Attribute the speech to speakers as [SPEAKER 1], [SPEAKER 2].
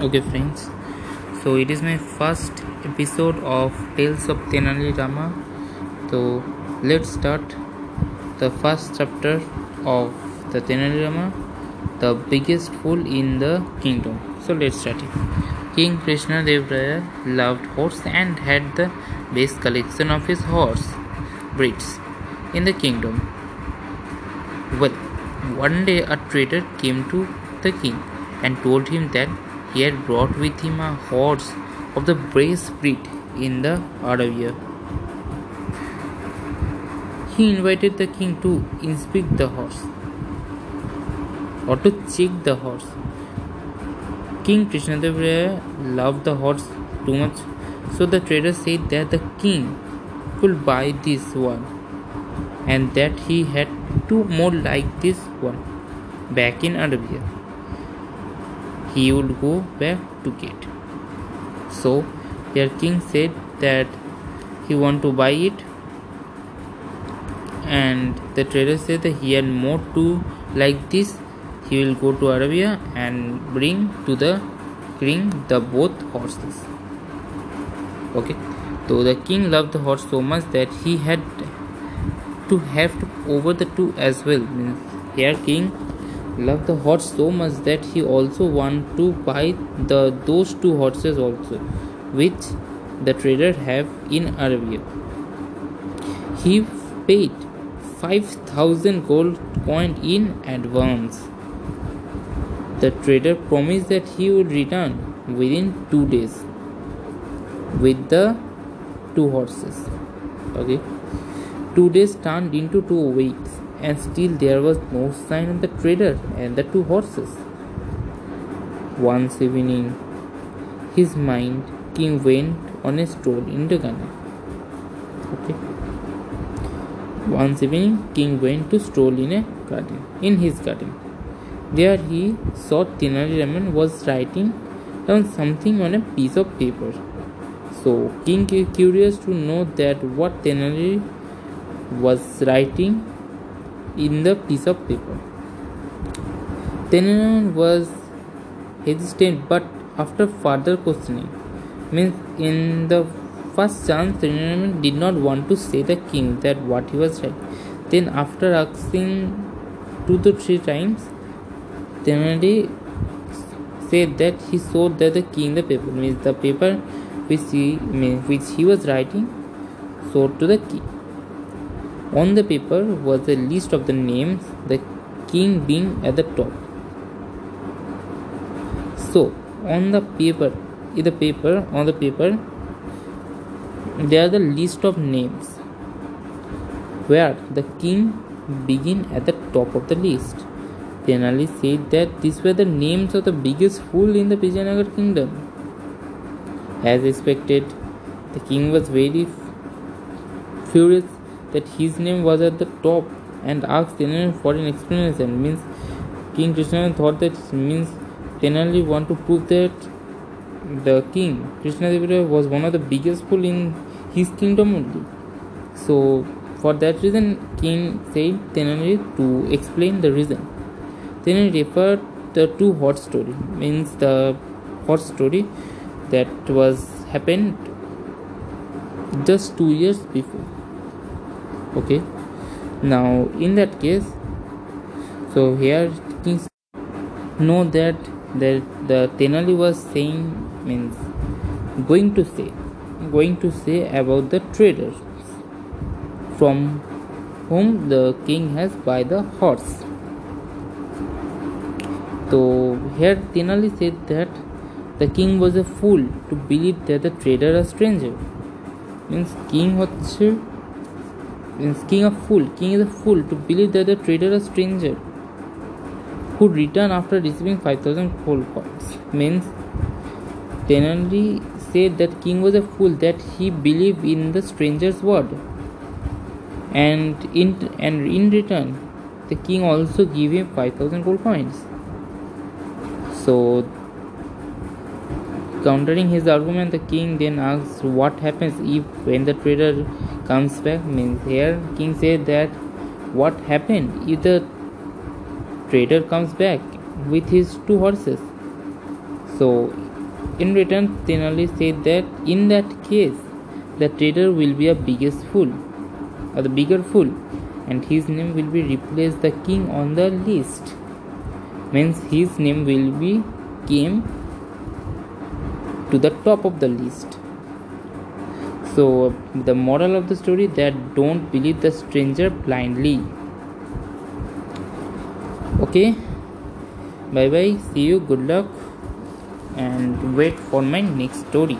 [SPEAKER 1] Okay, friends. So it is my first episode of Tales of Tenali Rama. So let's start the first chapter of the Tenali Rama, the biggest fool in the kingdom. So let's start it. King Krishna Dev loved horse and had the best collection of his horse breeds in the kingdom. Well, one day a trader came to the king and told him that he had brought with him a horse of the best breed in the Arabia. He invited the king to inspect the horse or to check the horse. King Krishnadevaraya loved the horse too much, so the trader said that the king could buy this one and that he had two more like this one back in Arabia he would go back to get. So their king said that he want to buy it. And the trader said that he had more to like this. He will go to Arabia and bring to the king the both horses. Okay. So the king loved the horse so much that he had to have to over the two as well. Means here king loved the horse so much that he also wanted to buy the those two horses also which the trader have in Arabia. He paid 5000 gold coin in advance. The trader promised that he would return within 2 days with the two horses. Okay. 2 days turned into 2 weeks and still there was no sign of the trader and the two horses. Once evening, his mind king went on a stroll in the garden. Okay. Once evening, king went to stroll in a garden, in his garden. There he saw Tenali Raman was writing down something on a piece of paper. So king curious to know that what Tenali was writing in the piece of paper. Tenon was hesitant, but after further questioning, means in the first chance, Tenon did not want to say the king that what he was right. Then, after asking two to three times, Tenon said that he saw that the king the paper means the paper which he which he was writing showed to the king. On the paper was a list of the names, the king being at the top. So, on the paper, in the paper, on the paper, there are the list of names where the king begin at the top of the list. Tenali said that these were the names of the biggest fool in the Vijayanagar kingdom. As expected, the king was very furious that his name was at the top and asked Tenali for an explanation. Means King Krishna thought that means Tenali want to prove that the king Krishna was one of the biggest fool in his kingdom only. So for that reason, King said Tenali to explain the reason. Tenali referred the two hot story means the hot story that was happened just two years before okay now in that case so here things know that the the tenali was saying means going to say going to say about the traders from whom the king has buy the horse so here tenali said that the king was a fool to believe that the trader a stranger means king হচ্ছে means king of fool. King is a fool. To believe that the trader a stranger who returned after receiving 5000 gold coins. Means Tenali said that king was a fool that he believed in the stranger's word. And in and in return the king also gave him 5000 gold coins. So countering his argument the king then asks what happens if when the trader comes back means here king said that what happened if the trader comes back with his two horses so In return, Tenali said that in that case, the trader will be a biggest fool, or the bigger fool, and his name will be replaced the king on the list. Means his name will be came to the top of the list. So the moral of the story that don't believe the stranger blindly. Okay. Bye bye. See you. Good luck. And wait for my next story.